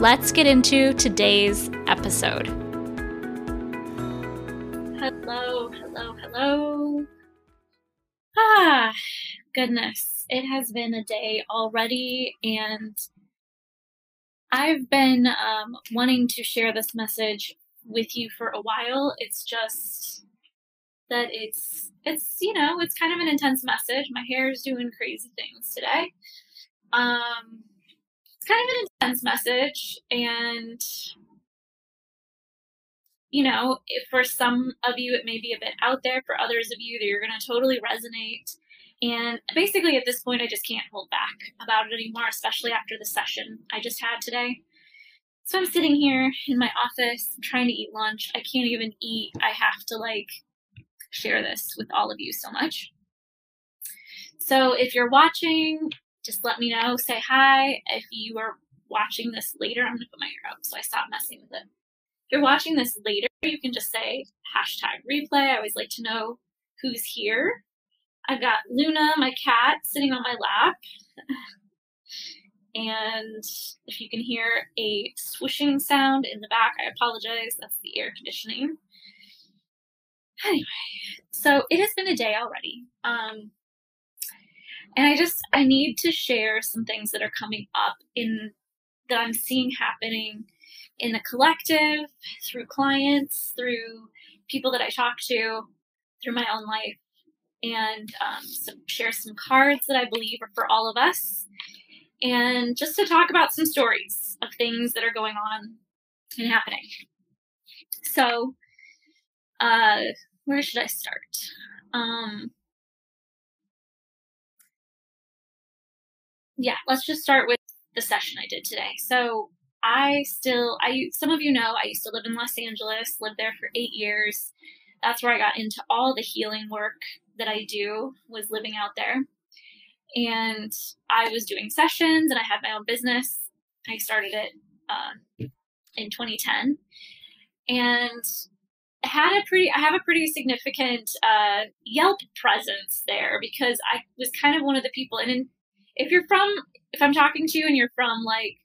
Let's get into today's episode. Hello, hello, hello. Ah, goodness. It has been a day already, and I've been um, wanting to share this message with you for a while. It's just that it's it's you know it's kind of an intense message. My hair is doing crazy things today. Um, kind of an intense message and you know for some of you it may be a bit out there. For others of you that you're going to totally resonate. And basically at this point i just can't hold back about it anymore especially after the session i just had today. So i'm sitting here in my office trying to eat lunch. I can't even eat. I have to like share this with all of you so much. So if you're watching just let me know. Say hi. If you are watching this later, I'm going to put my hair up so I stop messing with it. If you're watching this later, you can just say hashtag replay. I always like to know who's here. I've got Luna, my cat, sitting on my lap. And if you can hear a swooshing sound in the back, I apologize. That's the air conditioning. Anyway, so it has been a day already. Um, and I just I need to share some things that are coming up in that I'm seeing happening in the collective, through clients, through people that I talk to, through my own life, and um, some, share some cards that I believe are for all of us, and just to talk about some stories of things that are going on and happening. So, uh, where should I start? Um, yeah, let's just start with the session I did today. So I still, I some of you know, I used to live in Los Angeles, lived there for eight years. That's where I got into all the healing work that I do. Was living out there, and I was doing sessions, and I had my own business. I started it uh, in 2010, and had a pretty I have a pretty significant uh, Yelp presence there because I was kind of one of the people and in if you're from if I'm talking to you and you're from like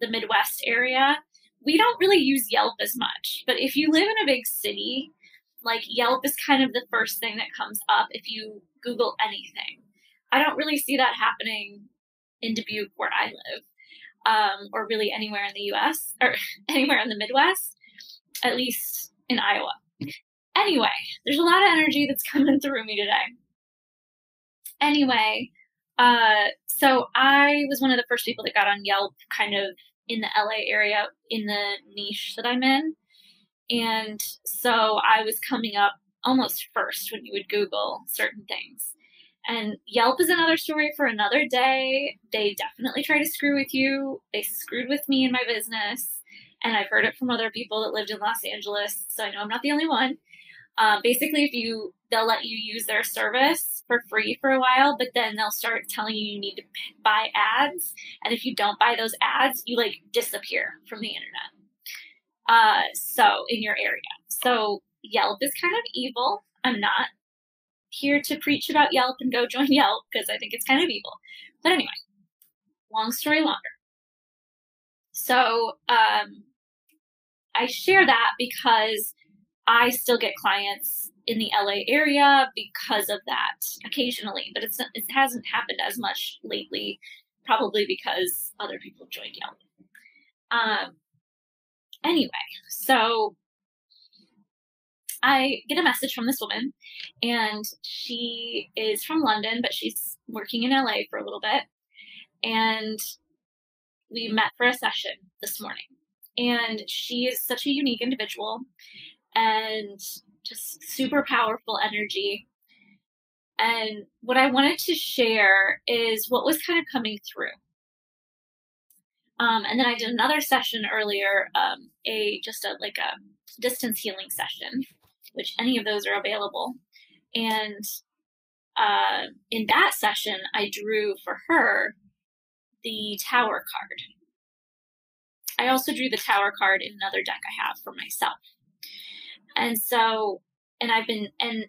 the Midwest area, we don't really use Yelp as much. But if you live in a big city, like Yelp is kind of the first thing that comes up if you Google anything. I don't really see that happening in Dubuque where I live, um, or really anywhere in the US or anywhere in the Midwest, at least in Iowa. Anyway, there's a lot of energy that's coming through me today. Anyway, uh, so I was one of the first people that got on Yelp kind of in the LA area in the niche that I'm in. And so I was coming up almost first when you would Google certain things. And Yelp is another story for another day. They definitely try to screw with you. They screwed with me in my business. And I've heard it from other people that lived in Los Angeles. So I know I'm not the only one. Uh, basically, if you they'll let you use their service for free for a while, but then they'll start telling you you need to buy ads, and if you don't buy those ads, you like disappear from the internet. Uh, so in your area, so Yelp is kind of evil. I'm not here to preach about Yelp and go join Yelp because I think it's kind of evil. But anyway, long story longer. So um, I share that because I still get clients in the LA area because of that occasionally, but it's it hasn't happened as much lately, probably because other people joined Yelp. Um, anyway, so I get a message from this woman, and she is from London, but she's working in LA for a little bit, and we met for a session this morning. And she is such a unique individual and just super powerful energy. And what I wanted to share is what was kind of coming through. Um, and then I did another session earlier, um, a just a like a distance healing session, which any of those are available. And uh, in that session, I drew for her the Tower card. I also drew the Tower card in another deck I have for myself. And so, and I've been, and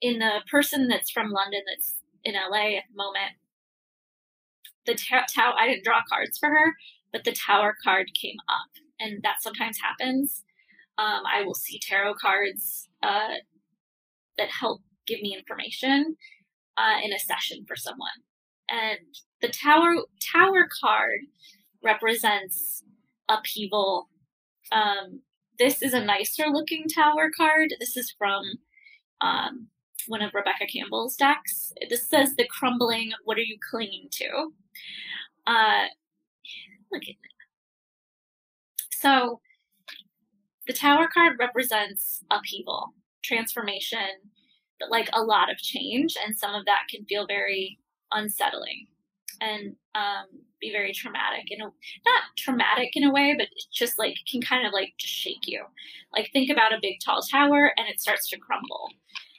in the person that's from London that's in LA at the moment, the Tower, I didn't draw cards for her, but the Tower card came up. And that sometimes happens. Um, I will see tarot cards uh, that help give me information uh, in a session for someone. And the Tower Tower card represents upheaval. Um, this is a nicer looking Tower card. This is from um, one of Rebecca Campbell's decks. This says the crumbling. What are you clinging to? Uh, look at that. So the Tower card represents upheaval, transformation, but like a lot of change, and some of that can feel very unsettling and um, be very traumatic and not traumatic in a way, but it's just like can kind of like just shake you. Like think about a big tall tower and it starts to crumble.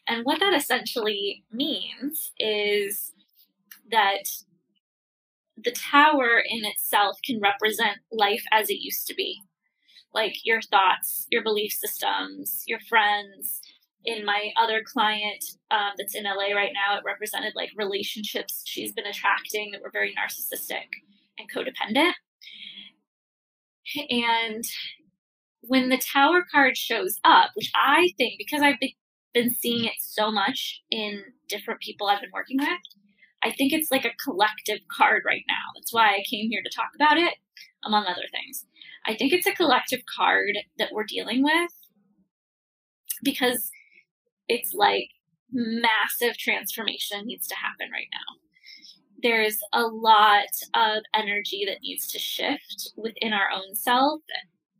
And what that essentially means is that the tower in itself can represent life as it used to be. Like your thoughts, your belief systems, your friends, in my other client um, that's in LA right now, it represented like relationships she's been attracting that were very narcissistic and codependent. And when the tower card shows up, which I think because I've been seeing it so much in different people I've been working with, I think it's like a collective card right now. That's why I came here to talk about it, among other things. I think it's a collective card that we're dealing with because it's like massive transformation needs to happen right now. There's a lot of energy that needs to shift within our own self,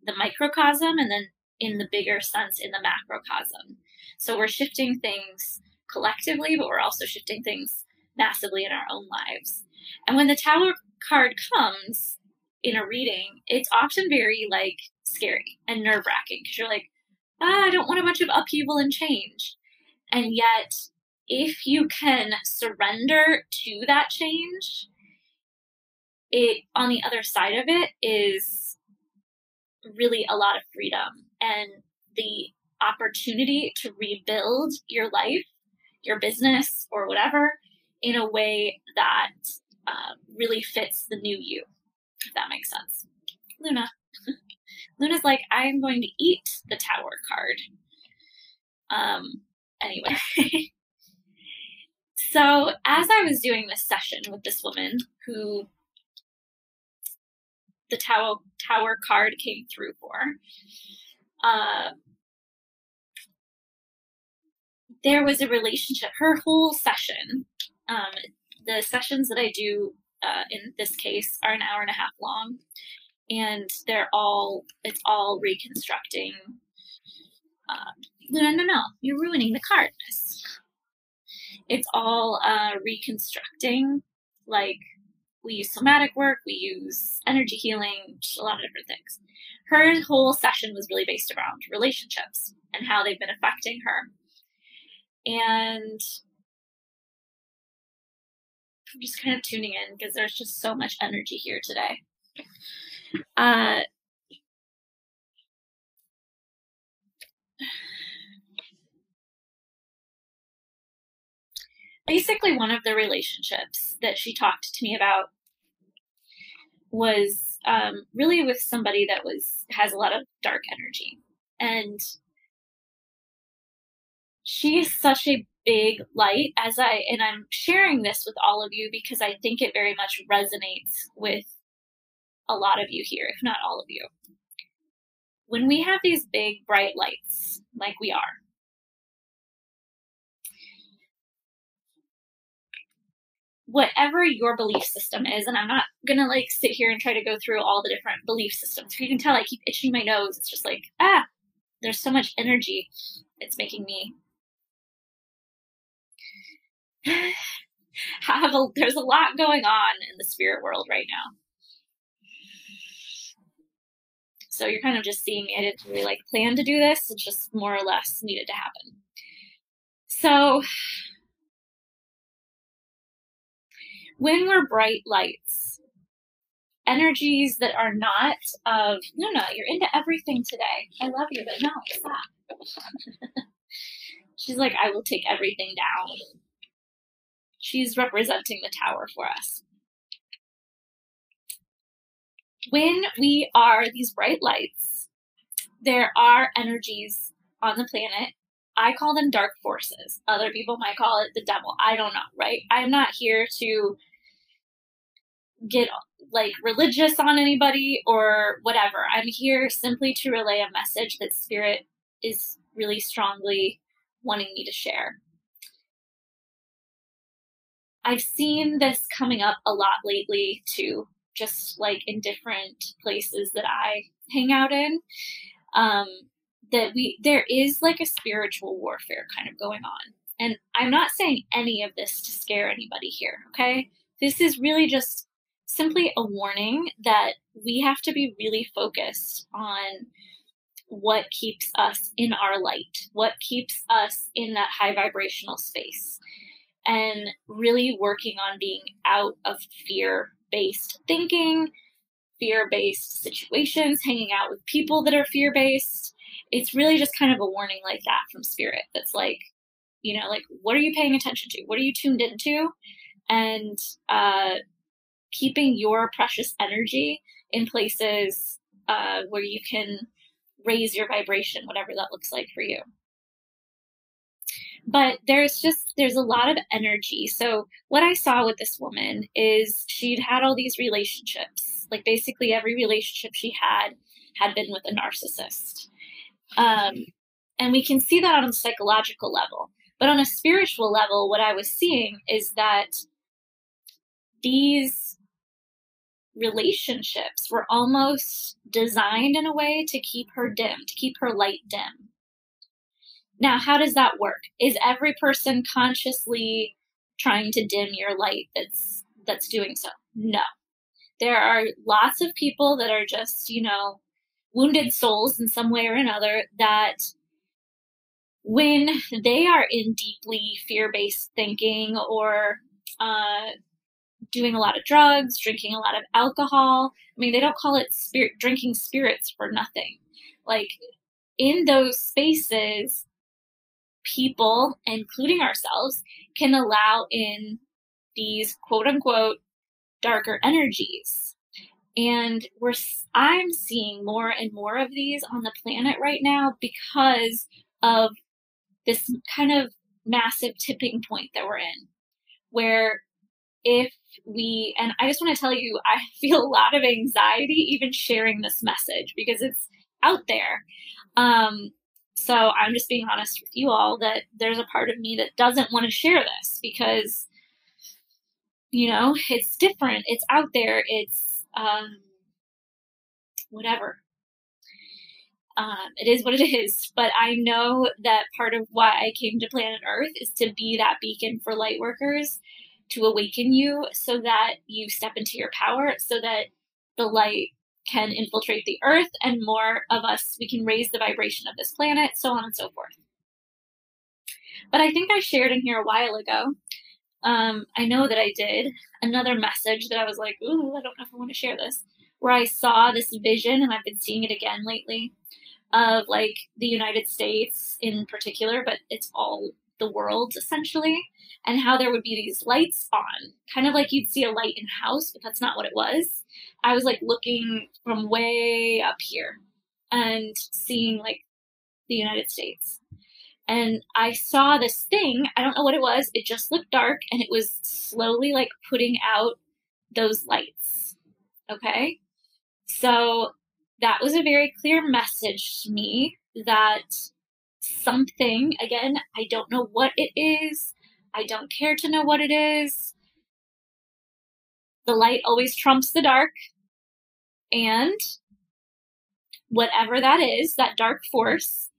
the microcosm, and then in the bigger sense, in the macrocosm. So we're shifting things collectively, but we're also shifting things massively in our own lives. And when the Tower card comes in a reading, it's often very like scary and nerve wracking because you're like, ah, I don't want a bunch of upheaval and change. And yet, if you can surrender to that change, it on the other side of it is really a lot of freedom and the opportunity to rebuild your life, your business, or whatever in a way that uh, really fits the new you, if that makes sense. Luna. Luna's like, I am going to eat the tower card. Um, anyway. so, as I was doing this session with this woman who the tower, tower card came through for, uh, there was a relationship. Her whole session, um, the sessions that I do uh, in this case are an hour and a half long, and they're all it's all reconstructing. Uh, no, no, no, you're ruining the cardness. It's all uh, reconstructing. Like we use somatic work, we use energy healing, a lot of different things. Her whole session was really based around relationships and how they've been affecting her. And I'm just kind of tuning in because there's just so much energy here today. Uh, basically, one of the relationships that she talked to me about was um, really with somebody that was has a lot of dark energy, and she is such a big light as I and I'm sharing this with all of you because I think it very much resonates with a lot of you here, if not all of you. When we have these big bright lights, like we are, whatever your belief system is, and I'm not gonna like sit here and try to go through all the different belief systems. You can tell I keep itching my nose. It's just like, ah, there's so much energy. It's making me have a there's a lot going on in the spirit world right now. So you're kind of just seeing it. It's really like plan to do this. It's just more or less needed to happen. So when we're bright lights, energies that are not of no no you're into everything today. I love you but no stop. She's like i will take everything down. She's representing the tower for us. When we are these bright lights there are energies on the planet i call them dark forces other people might call it the devil i don't know right i'm not here to get like religious on anybody or whatever. I'm here simply to relay a message that spirit is really strongly wanting me to share. I've seen this coming up a lot lately too, just like in different places that I hang out in. Um, that we there is like a spiritual warfare kind of going on. And I'm not saying any of this to scare anybody here, okay? This is really just simply a warning that we have to be really focused on what keeps us in our light, what keeps us in that high vibrational space, and really working on being out of fear based thinking, fear based situations, hanging out with people that are fear based. It's really just kind of a warning like that from spirit that's like, you know, like, what are you paying attention to? What are you tuned into? And uh, keeping your precious energy in places uh, where you can raise your vibration, whatever that looks like for you. But there's just, there's a lot of energy. So, what I saw with this woman is she'd had all these relationships. Like, basically, every relationship she had had been with a narcissist. Um, and we can see that on a psychological level. But on a spiritual level, what I was seeing is that these relationships were almost designed in a way to keep her dim, to keep her light dim. Now, how does that work? Is every person consciously trying to dim your light that's that's doing so? No. There are lots of people that are just, you know, wounded souls in some way or another that when they are in deeply fear-based thinking or uh, doing a lot of drugs, drinking a lot of alcohol. I mean, they don't call it spirit drinking spirits for nothing. Like in those spaces, people, including ourselves, can allow in these quote unquote darker energies. And we're I'm seeing more and more of these on the planet right now because of this kind of massive tipping point that we're in where if we, and I just want to tell you, I feel a lot of anxiety even sharing this message because it's out there. Um, so I'm just being honest with you all that there's a part of me that doesn't want to share this because, you know, it's different. It's out there. It's, um, whatever. Um, it is what it is. But I know that part of why I came to planet Earth is to be that beacon for light workers to awaken you so that you step into your power, so that the light can infiltrate the earth and more of us, we can raise the vibration of this planet, so on and so forth. But I think I shared in here a while ago. Um, I know that I did another message that I was like, ooh, I don't know if I want to share this, where I saw this vision, and I've been seeing it again lately, of like the United States in particular, but it's all the world essentially, and how there would be these lights on, kind of like you'd see a light in house, but that's not what it was. I was like looking from way up here and seeing like the United States. And I saw this thing, I don't know what it was, it just looked dark and it was slowly like putting out those lights. Okay? So that was a very clear message to me that something. Again, I don't know what it is. I don't care to know what it is. The light always trumps the dark. And whatever that is, that dark force,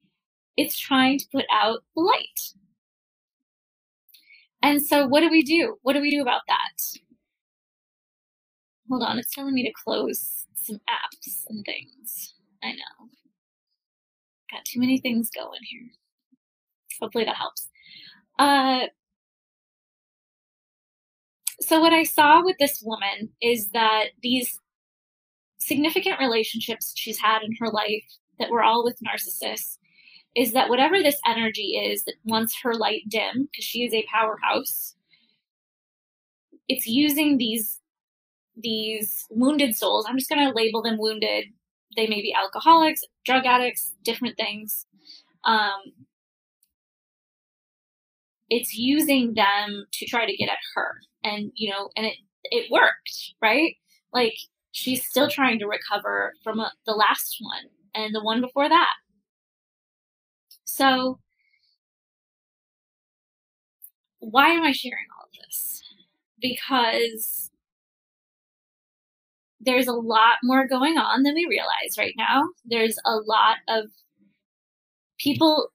it's trying to put out light. And so, what do we do? What do we do about that? Hold on, it's telling me to close some apps and things. I know. Got too many things going here. Hopefully that helps. Uh, so what I saw with this woman is that these significant relationships she's had in her life that were all with narcissists is that whatever this energy is that wants her light dim because she is a powerhouse it's using these these wounded souls. I'm just going to label them wounded. They may be alcoholics drug addicts different things. Um, it's using them to try to get at her. And you know and it it worked right? Like she's still trying to recover from a, the last one and the one before that so why am i sharing all of this because there's a lot more going on than we realize right now there's a lot of people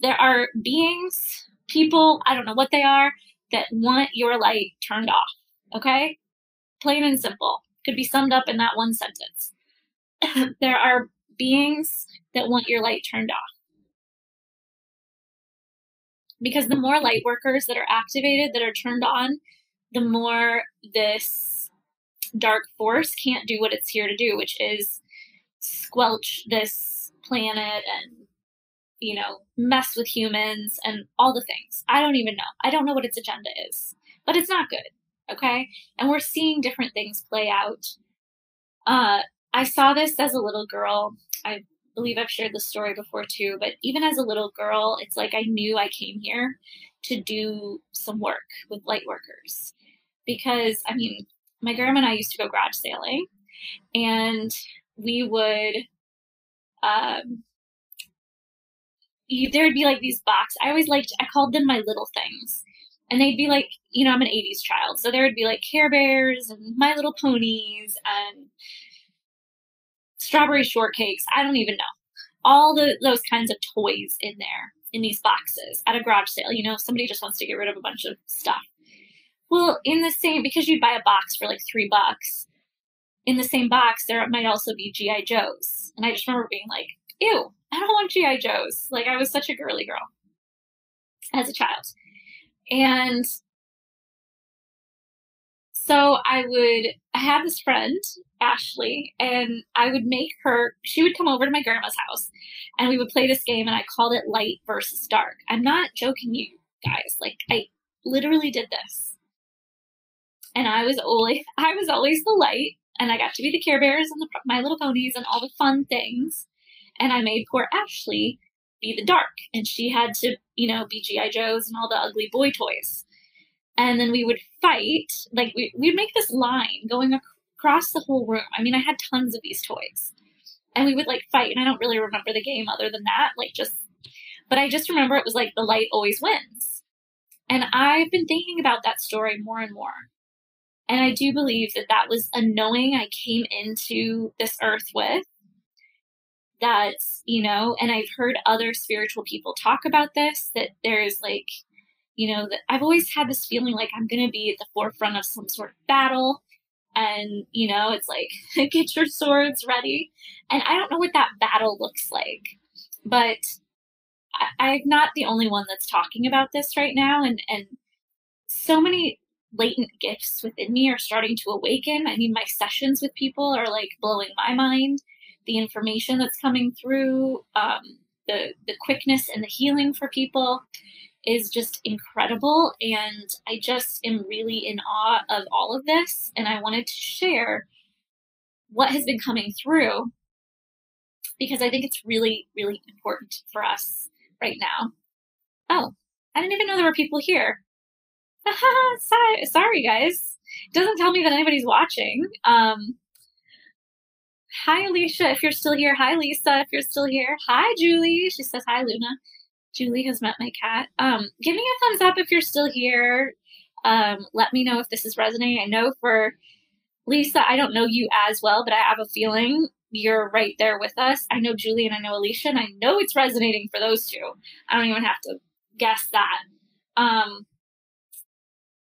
there are beings people, I don't know what they are, that want your light turned off. Okay? Plain and simple. Could be summed up in that one sentence. there are beings that want your light turned off. Because the more light workers that are activated, that are turned on, the more this dark force can't do what it's here to do, which is squelch this planet and you know, mess with humans and all the things. I don't even know. I don't know what its agenda is, but it's not good. Okay. And we're seeing different things play out. Uh, I saw this as a little girl. I believe I've shared this story before too, but even as a little girl, it's like I knew I came here to do some work with light workers. Because, I mean, my grandma and I used to go garage sailing, and we would um, you, there would be like these box. I always liked. I called them my little things, and they'd be like, you know, I'm an '80s child, so there would be like Care Bears and My Little Ponies and strawberry shortcakes. I don't even know all the those kinds of toys in there in these boxes at a garage sale. You know, somebody just wants to get rid of a bunch of stuff. Well, in the same because you'd buy a box for like three bucks. In the same box, there might also be GI Joes, and I just remember being like, "Ew, I don't want G.I. Joes. Like, I was such a girly girl as a child. And so I would, I had this friend, Ashley, and I would make her, she would come over to my grandma's house and we would play this game and I called it light versus dark. I'm not joking you guys. Like, I literally did this. And I was always, I was always the light and I got to be the Care Bears and the My Little Ponies and all the fun things and I made poor Ashley be the dark, and she had to, you know, be GI Joes and all the ugly boy toys. And then we would fight, like we we'd make this line going across the whole room. I mean, I had tons of these toys, and we would like fight. And I don't really remember the game other than that, like just. But I just remember it was like the light always wins. And I've been thinking about that story more and more. And I do believe that that was a knowing I came into this earth with that's, you know, and I've heard other spiritual people talk about this that there's like, you know, that I've always had this feeling like I'm going to be at the forefront of some sort of battle. And, you know, it's like, get your swords ready. And I don't know what that battle looks like, but I, I'm not the only one that's talking about this right now. And, and so many latent gifts within me are starting to awaken. I mean, my sessions with people are like blowing my mind the information that's coming through, um, the the quickness and the healing for people is just incredible. And I just am really in awe of all of this. And I wanted to share what has been coming through because I think it's really, really important for us right now. Oh, I didn't even know there were people here. sorry, sorry, guys. It doesn't tell me that anybody's watching. Um, Hi, Alicia, if you're still here. Hi, Lisa, if you're still here. Hi, Julie. She says, Hi, Luna. Julie has met my cat. Um, give me a thumbs up if you're still here. Um, let me know if this is resonating. I know for Lisa, I don't know you as well, but I have a feeling you're right there with us. I know Julie and I know Alicia, and I know it's resonating for those two. I don't even have to guess that. Um,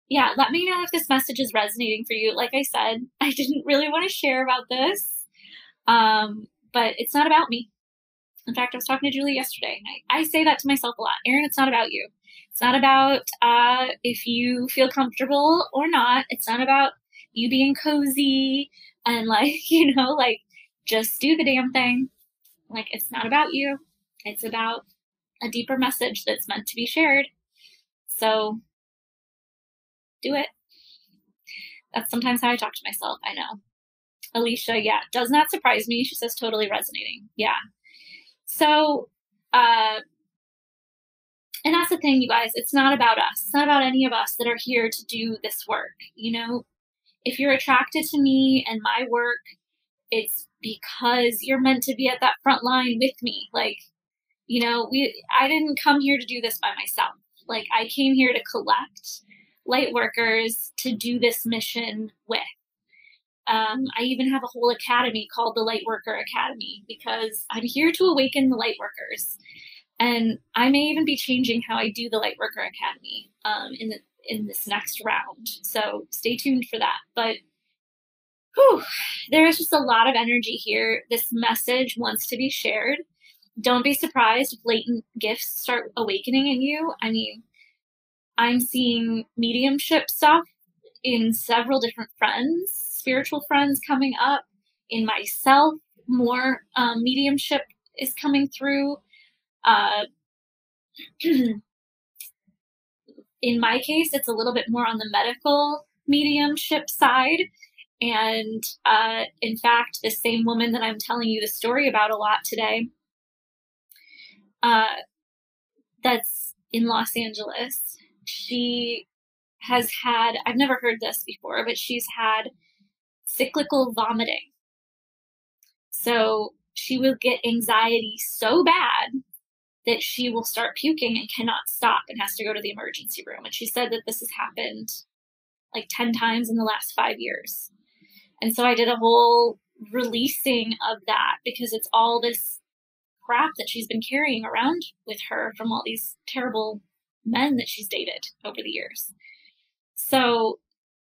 yeah, let me know if this message is resonating for you. Like I said, I didn't really want to share about this um, but it's not about me. In fact, I was talking to Julie yesterday. I, I say that to myself a lot. Erin, it's not about you. It's not about uh, if you feel comfortable or not. It's not about you being cozy and like, you know, like just do the damn thing. Like it's not about you. It's about a deeper message that's meant to be shared. So do it. That's sometimes how I talk to myself. I know. Alicia, yeah, does not surprise me. She says totally resonating. Yeah. So, uh, and that's the thing, you guys. It's not about us. It's not about any of us that are here to do this work. You know, if you're attracted to me and my work, it's because you're meant to be at that front line with me. Like, you know, we I didn't come here to do this by myself. Like I came here to collect light workers to do this mission with. Um, I even have a whole academy called the Light Worker Academy because I'm here to awaken the light workers. And I may even be changing how I do the Light Worker Academy um, in the in this next round. So stay tuned for that. But whew, there is just a lot of energy here. This message wants to be shared. Don't be surprised if latent gifts start awakening in you. I mean, I'm seeing mediumship stuff in several different friends, spiritual friends coming up. In myself, more um, mediumship is coming through. Uh, in my case, it's a little bit more on the medical mediumship side. And uh, in fact, the same woman that I'm telling you the story about a lot today, uh, that's in Los Angeles, she has had, I've never heard this before, but she's had cyclical vomiting. So she will get anxiety so bad that she will start puking and cannot stop and has to go to the emergency room. And she said that this has happened like 10 times in the last five years. And so I did a whole releasing of that because it's all this crap that she's been carrying around with her from all these terrible men that she's dated over the years. So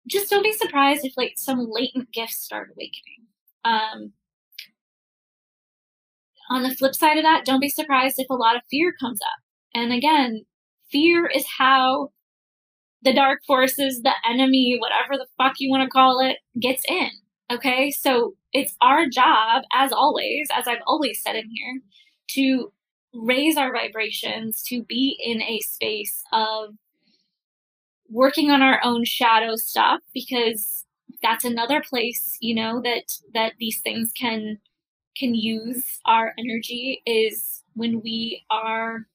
just don't be surprised if like some latent gifts start awakening. Um, on the flip side of that, don't be surprised if a lot of fear comes up. And again, fear is how the dark forces, the enemy, whatever the fuck you want to call it, gets in. Okay. So it's our job, as always, as I've always said in here, to raise our vibrations, to be in a space of working on our own shadow stuff because that's another place, you know, that that these things can can use our energy is when we are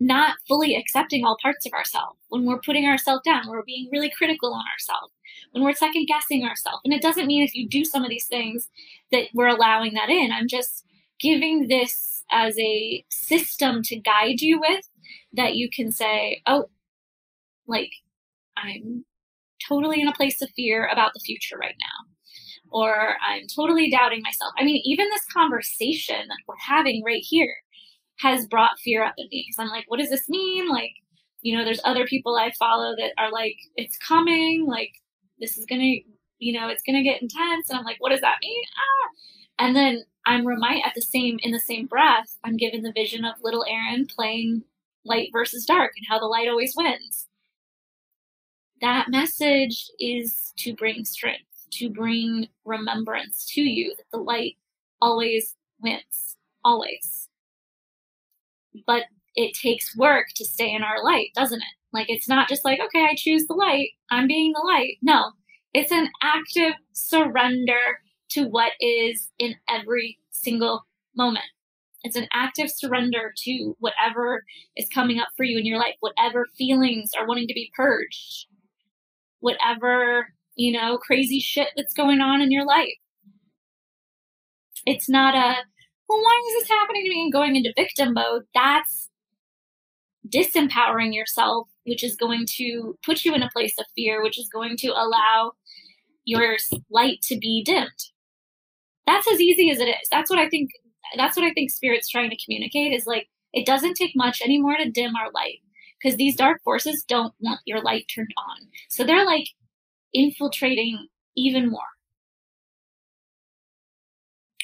not fully accepting all parts of ourselves, when we're putting ourselves down, we're being really critical on ourselves, when we're second guessing ourselves. And it doesn't mean if you do some of these things that we're allowing that in. I'm just giving this as a system to guide you with that you can say, oh, like, I'm totally in a place of fear about the future right now or I'm totally doubting myself. I mean, even this conversation that we're having right here has brought fear up in me because I'm like, what does this mean? Like, you know, there's other people I follow that are like, it's coming, like, this is gonna, you know, it's gonna get intense. And I'm like, what does that mean? Ah. And then I'm remind at the same in the same breath, I'm given the vision of little Erin playing light versus dark and how the light always wins. That message is to bring strength to bring remembrance to you that the light always wins, always. But it takes work to stay in our light, doesn't it? Like it's not just like, okay, I choose the light, I'm being the light. No, it's an active surrender to what is in every single moment. It's an active surrender to whatever is coming up for you in your life, whatever feelings are wanting to be purged, whatever you know, crazy shit that's going on in your life. It's not a, well, why is this happening to me and going into victim mode? That's disempowering yourself, which is going to put you in a place of fear, which is going to allow your light to be dimmed. That's as easy as it is. That's what I think. That's what I think spirit's trying to communicate is like, it doesn't take much anymore to dim our light because these dark forces don't want your light turned on. So they're like, infiltrating even more.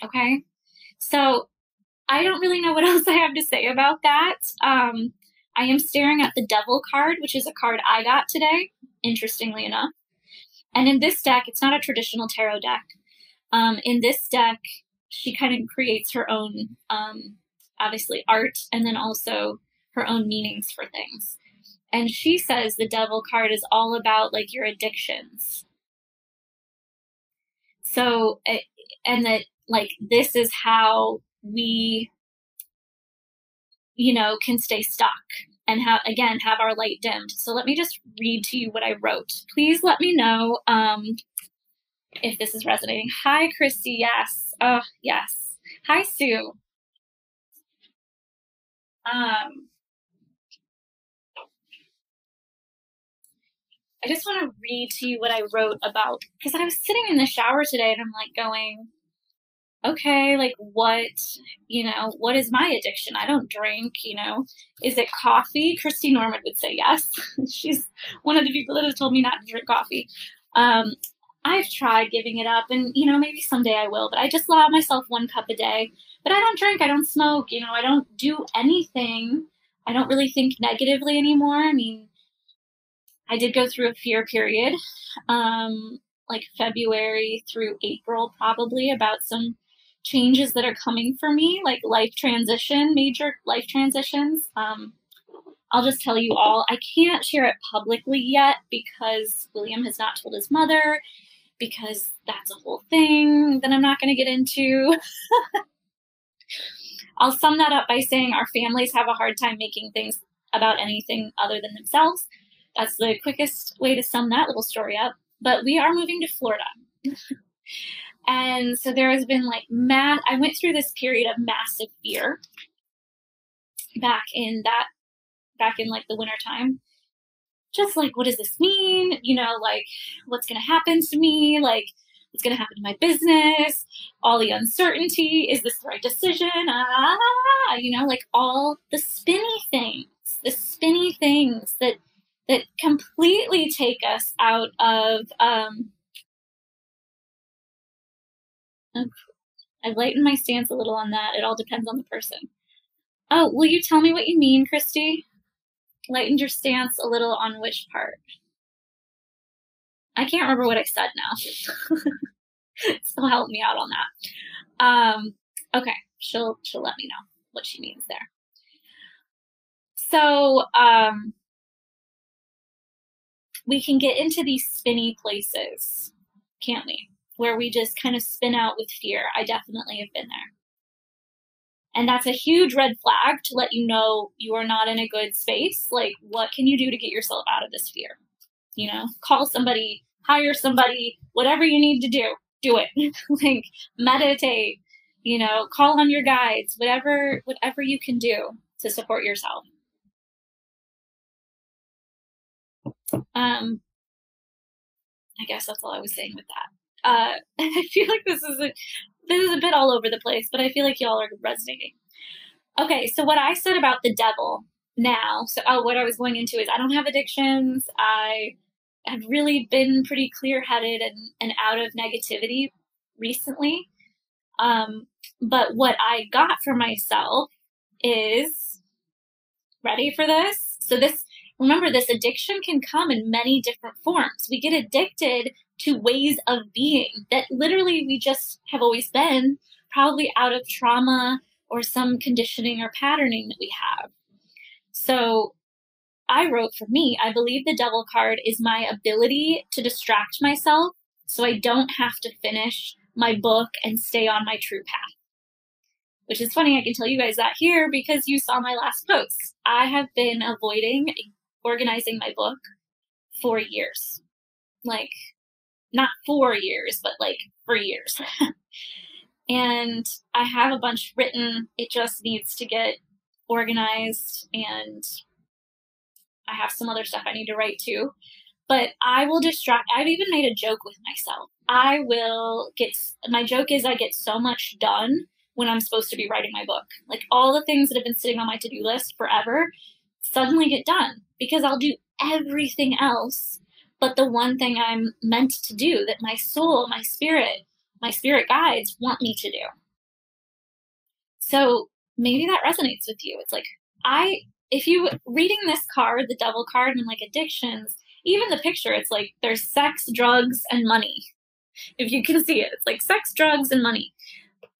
Okay. So I don't really know what else I have to say about that. Um, I am staring at the Devil card, which is a card I got today, interestingly enough. And in this deck, it's not a traditional tarot deck. Um, in this deck, she kind of creates her own, um, obviously, art and then also her own meanings for things. And she says the Devil card is all about like your addictions. So, eh, and that like this is how we you know can stay stuck and have again have our light dimmed. So let me just read to you what i wrote. Please let me know um if this is resonating. Hi christy yes. Oh yes. Hi sue. Um I just want to read to you what I wrote about because I was sitting in the shower today and I'm like going, okay, like what, you know, what is my addiction? I don't drink, you know. Is it coffee? Christy Norman would say yes. She's one of the people that has told me not to drink coffee. Um, I've tried giving it up and, you know, maybe someday I will, but I just allow myself one cup a day. But I don't drink, I don't smoke, you know, I don't do anything. I don't really think negatively anymore. I mean, I did go through a fear period, um, like February through April, probably about some changes that are coming for me, like life transition, major life transitions. Um, I'll just tell you all. I can't share it publicly yet because William has not told his mother, because that's a whole thing that I'm not going to get into. I'll sum that up by saying our families have a hard time making things about anything other than themselves. That's the quickest way to sum that little story up. But we are moving to Florida. And so there has been like mass, I went through this period of massive fear back in that, back in like the winter time. Just like, what does this mean? You know, like, what's going to happen to me? Like, what's going to happen to my business? All the uncertainty. Is this the right decision? Ah, you know, like all the spinny things, the spinny things that, that completely take us out of, um, I've lightened my stance a little on that. It all depends on the person. Oh, will you tell me what you mean, Christy? Lightened your stance a little on which part? I can't remember what I said now. so help me out on that. Um, okay, she'll she'll let me know what she means there. So um, we can get into these spinny places, can't we? where we just kind of spin out with fear. I definitely have been there. And that's a huge red flag to let you know you are not in a good space. Like, what can you do to get yourself out of this fear? You know, call somebody, hire somebody, whatever you need to do, do it. like, meditate, you know, call on your guides, whatever, whatever you can do to support yourself. Um, I guess that's all I was saying with that uh, I feel like this is a this is a bit all over the place, but I feel like y'all are resonating. Okay, so what I said about the devil now, so oh, what I was going into is I don't have addictions. I have really been pretty clear headed and, and out of negativity recently. Um, but what I got for myself is ready for this? So this remember this addiction can come in many different forms. We get addicted to ways of being that literally we just have always been, probably out of trauma or some conditioning or patterning that we have. So I wrote for me, I believe the devil card is my ability to distract myself so I don't have to finish my book and stay on my true path. Which is funny, I can tell you guys that here because you saw my last post. I have been avoiding organizing my book for years. Like not four years, but like for years. and I have a bunch written. It just needs to get organized and I have some other stuff I need to write too. But I will distract. I've even made a joke with myself. I will get, my joke is I get so much done when I'm supposed to be writing my book. Like all the things that have been sitting on my to do list forever suddenly get done because I'll do everything else but the one thing I'm meant to do that my soul, my spirit, my spirit guides want me to do. So maybe that resonates with you. It's like, I, if you reading this card, the devil card, and like addictions, even the picture, it's like there's sex, drugs, and money. If you can see it, it's like sex, drugs, and money.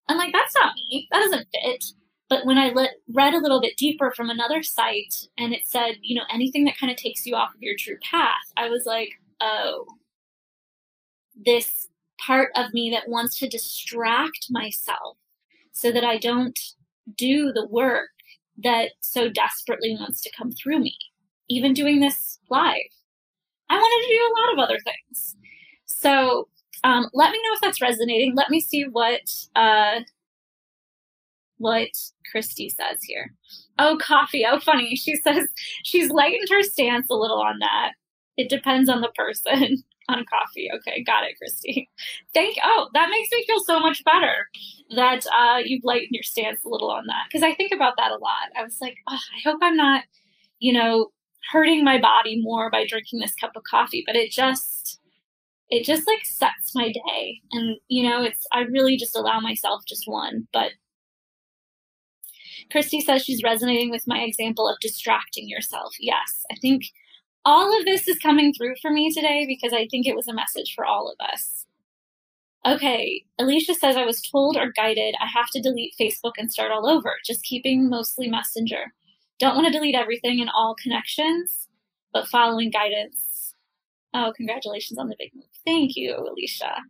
I'm like, that's not me. That doesn't fit. But when I let, read a little bit deeper from another site and it said, you know, anything that kind of takes you off of your true path, I was like, oh, this part of me that wants to distract myself so that I don't do the work that so desperately wants to come through me. Even doing this live, I wanted to do a lot of other things. So um, let me know if that's resonating. Let me see what uh, what Christy says here. Oh, coffee. Oh, funny. She says she's lightened her stance a little on that. It depends on the person on coffee. Okay, got it, Christy. Thank. Oh, that makes me feel so much better that uh, you've lightened your stance a little on that because I think about that a lot. I was like, oh, I hope I'm not, you know, hurting my body more by drinking this cup of coffee. But it just, it just like sets my day, and you know, it's I really just allow myself just one, but Christy says she's resonating with my example of distracting yourself. Yes, I think all of this is coming through for me today because I think it was a message for all of us. Okay, Alicia says I was told or guided I have to delete Facebook and start all over, just keeping mostly Messenger. Don't want to delete everything and all connections, but following guidance. Oh, congratulations on the big move. Thank you, Alicia.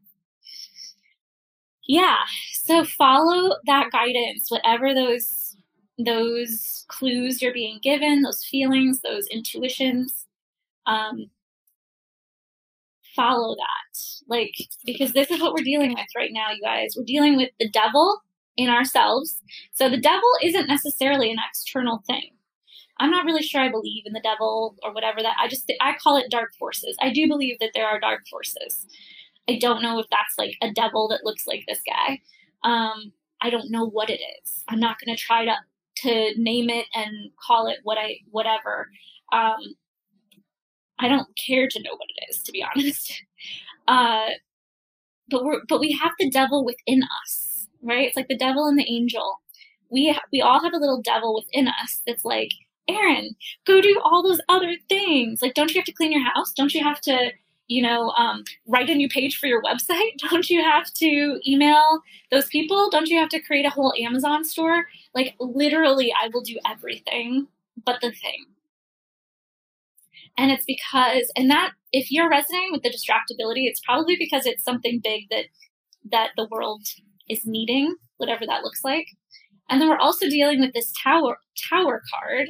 Yeah, so follow that guidance, whatever those those clues you're being given, those feelings, those intuitions. Um, follow that. Like, because this is what we're dealing with right now, you guys. We're dealing with the devil in ourselves. So the devil isn't necessarily an external thing. I'm not really sure I believe in the devil or whatever that I just I call it dark forces. I do believe that there are dark forces. I don't know if that's like a devil that looks like this guy. Um, I don't know what it is. I'm not going to try to to name it and call it what I whatever. Um, I don't care to know what it is, to be honest. Uh, but we're but we have the devil within us, right? It's like the devil and the angel. We ha- we all have a little devil within us that's like, Erin, go do all those other things. Like, don't you have to clean your house? Don't you have to you know, um, write a new page for your website? Don't you have to email those people? Don't you have to create a whole Amazon store? Like, literally, I will do everything but the thing. And it's because, and that, if you're resonating with the distractibility, it's probably because it's something big that, that the world is needing, whatever that looks like. And then we're also dealing with this tower, tower card,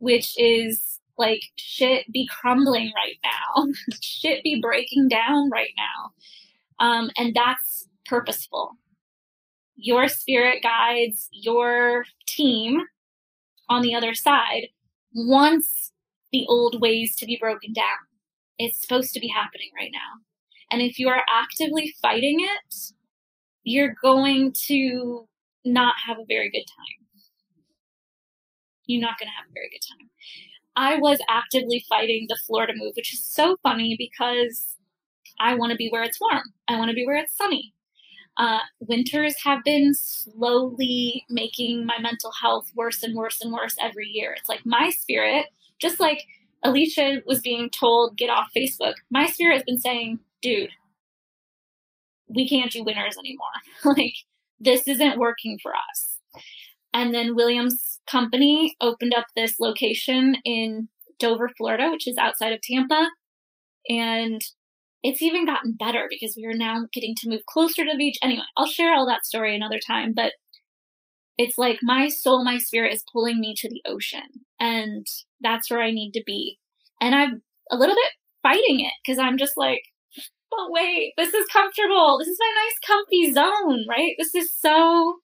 which is like shit be crumbling right now. Shit be breaking down right now. Um, and that's purposeful. Your spirit guides your team on the other side wants the old ways to be broken down. It's supposed to be happening right now. And if you are actively fighting it you're going to not have a very good time. You're not going to have a very good time I was actively fighting the Florida move, which is so funny because I want to be where it's warm. I want to be where it's sunny. Uh, winters have been slowly making my mental health worse and worse and worse every year. It's like my spirit, just like Alicia was being told, get off Facebook, my spirit has been saying, dude, we can't do winters anymore. like, this isn't working for us. And then Williams company opened up this location in Dover, Florida, which is outside of Tampa. And it's even gotten better because we are now getting to move closer to the beach. Anyway, I'll share all that story another time, but it's like my soul, my spirit is pulling me to the ocean, and that's where I need to be. And I'm a little bit fighting it because I'm just like, but wait, this is comfortable. This is my nice, comfy zone, right? This is so,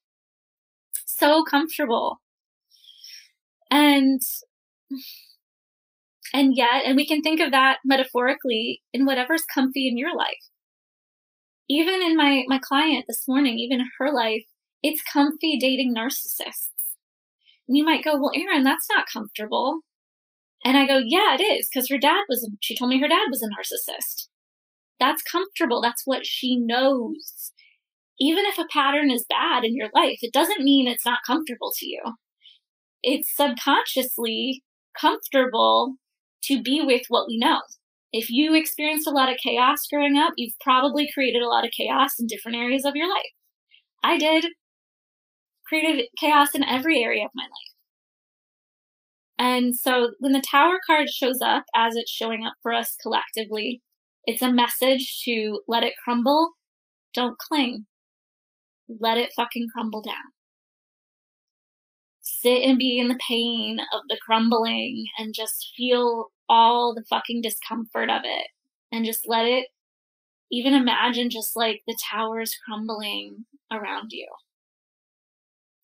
so comfortable. And and yet and we can think of that metaphorically in whatever's comfy in your life. Even in my my client this morning even her life it's comfy dating narcissists. And you might go well erin that's not comfortable. And i go yeah it is because her dad was she told me her dad was a narcissist. That's comfortable. That's what she knows even if a pattern is bad in your life, it doesn't mean it's not comfortable to you. It's subconsciously comfortable to be with what we know. If you experienced a lot of chaos growing up, you've probably created a lot of chaos in different areas of your life. I did. Created chaos in every area of my life. And so when the tower card shows up as it's showing up for us collectively, it's a message to let it crumble. Don't cling. Let it fucking crumble down. Sit and be in the pain of the crumbling and just feel all the fucking discomfort of it and just let it even imagine just like the towers crumbling around you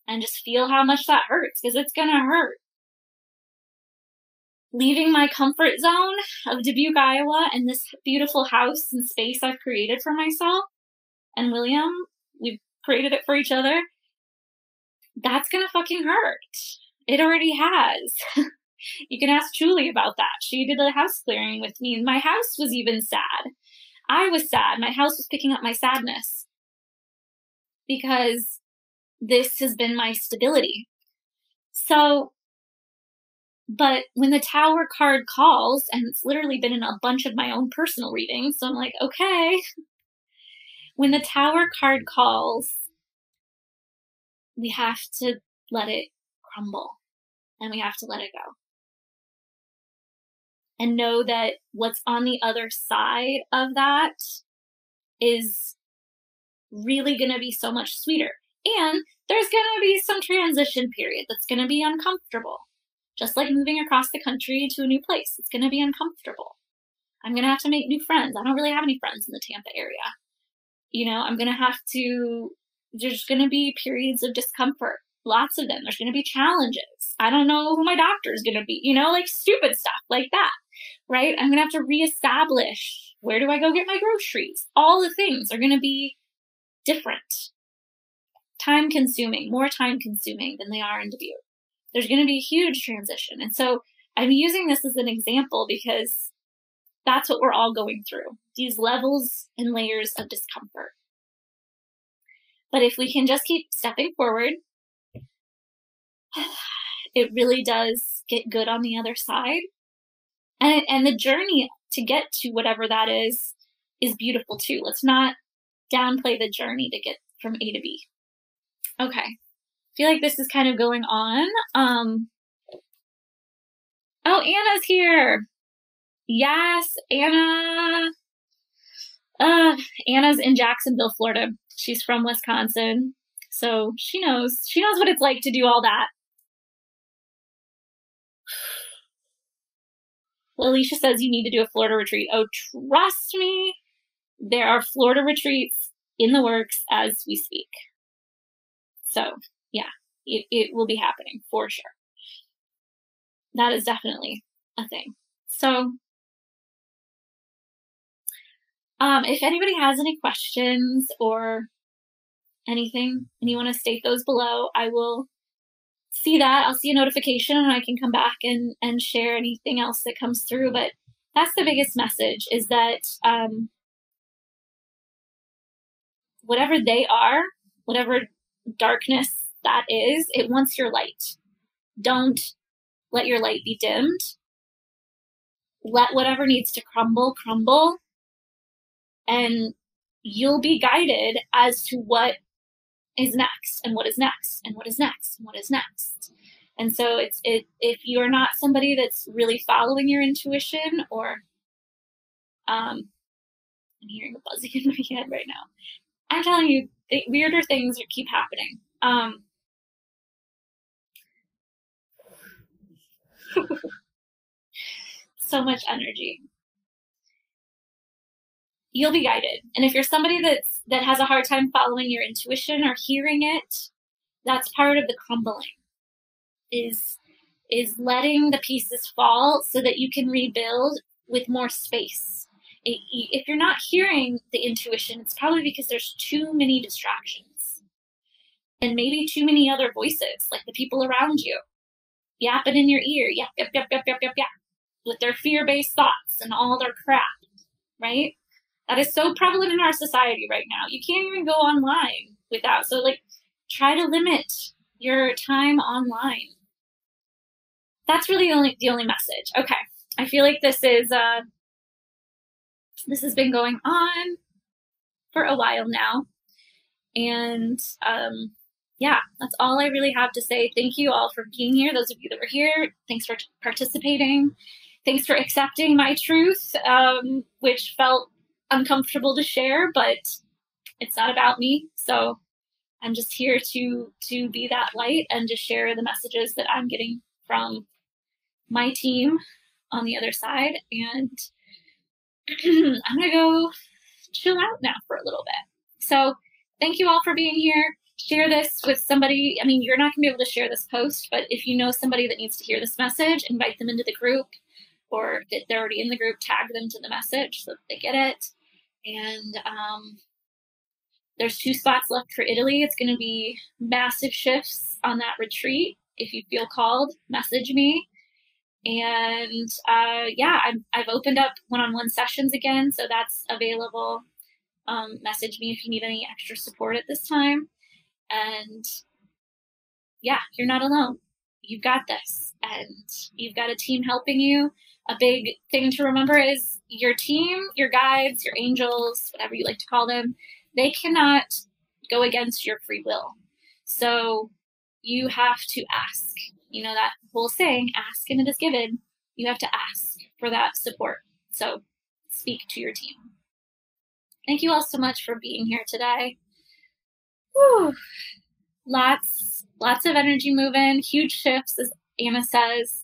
and just feel how much that hurts because it's gonna hurt leaving my comfort zone of Dubuque, Iowa, and this beautiful house and space I've created for myself and William, we've created it for each other. That's gonna fucking hurt. It already has. you can ask Julie about that. She did a house clearing with me, my house was even sad. I was sad. My house was picking up my sadness because this has been my stability. So but when the tower card calls, and it's literally been in a bunch of my own personal readings, so I'm like, okay. When the tower card calls, we have to let it crumble and we have to let it go. And know that what's on the other side of that is really going to be so much sweeter. And there's going to be some transition period that's going to be uncomfortable just like moving across the country to a new place. It's going to be uncomfortable. I'm going to have to make new friends. I don't really have any friends in the Tampa area. You know, I'm going to have to, there's going to be periods of discomfort. Lots of them. There's going to be challenges. I don't know who my doctor is going to be, you know, like stupid stuff like that, right? I'm going to have to reestablish where do I go get my groceries? All the things are going to be different, time consuming, more time consuming than they are in Dubuque there's going to be a huge transition. And so I'm using this as an example because that's what we're all going through these levels and layers of discomfort. But if we can just keep stepping forward, it really does get good on the other side. And, and the journey to get to whatever that is, is beautiful too. Let's not downplay the journey to get from A to B. Okay feel like this is kind of going on. Um, oh, Anna's here. Yes, Anna. Uh, Anna's in Jacksonville, Florida. She's from Wisconsin. So she knows. She knows what it's like to do all that. Alicia says you need to do a Florida retreat. Oh, trust me, there are Florida retreats in the works as we speak. So yeah, it, it will be happening for sure. That is definitely a thing. So, um, if anybody has any questions or anything and you want to state those below, I will see that. I'll see a notification and I can come back and, and share anything else that comes through. But that's the biggest message is that um, whatever they are, whatever darkness that is, it wants your light. Don't let your light be dimmed. Let whatever needs to crumble, crumble. And you'll be guided as to what is next and what is next and what is next and what is next. And so it's it if you're not somebody that's really following your intuition or um I'm hearing a buzzing in my head right now. I'm telling you, the weirder things keep happening. Um, so much energy. You'll be guided. And if you're somebody that's that has a hard time following your intuition or hearing it, that's part of the crumbling. Is is letting the pieces fall so that you can rebuild with more space. If you're not hearing the intuition, it's probably because there's too many distractions and maybe too many other voices, like the people around you yapping in your ear, yap, yap, yap, yap, yap, yap, yap, with their fear based thoughts and all their crap, right? That is so prevalent in our society right now. You can't even go online without. So, like, try to limit your time online. That's really the only, the only message. Okay. I feel like this is, uh, this has been going on for a while now. And, um, yeah, that's all I really have to say. Thank you all for being here. Those of you that were here, thanks for participating. Thanks for accepting my truth, um, which felt uncomfortable to share, but it's not about me. So I'm just here to to be that light and to share the messages that I'm getting from my team on the other side. And I'm gonna go chill out now for a little bit. So thank you all for being here share this with somebody. I mean, you're not to be able to share this post, but if you know somebody that needs to hear this message, invite them into the group, or if they're already in the group, tag them to the message so that they get it. And um, there's two spots left for Italy. It's going to be massive shifts on that retreat. If you feel called, message me. And uh, yeah, I've, I've opened up one on one sessions again, so that's available. Um, message me if you need any extra support at this time. And yeah, you're not alone. You've got this, and you've got a team helping you. A big thing to remember is your team, your guides, your angels, whatever you like to call them, they cannot go against your free will. So you have to ask. You know that whole saying, ask and it is given. You have to ask for that support. So speak to your team. Thank you all so much for being here today. Whew. Lots, lots of energy moving, huge shifts, as Anna says.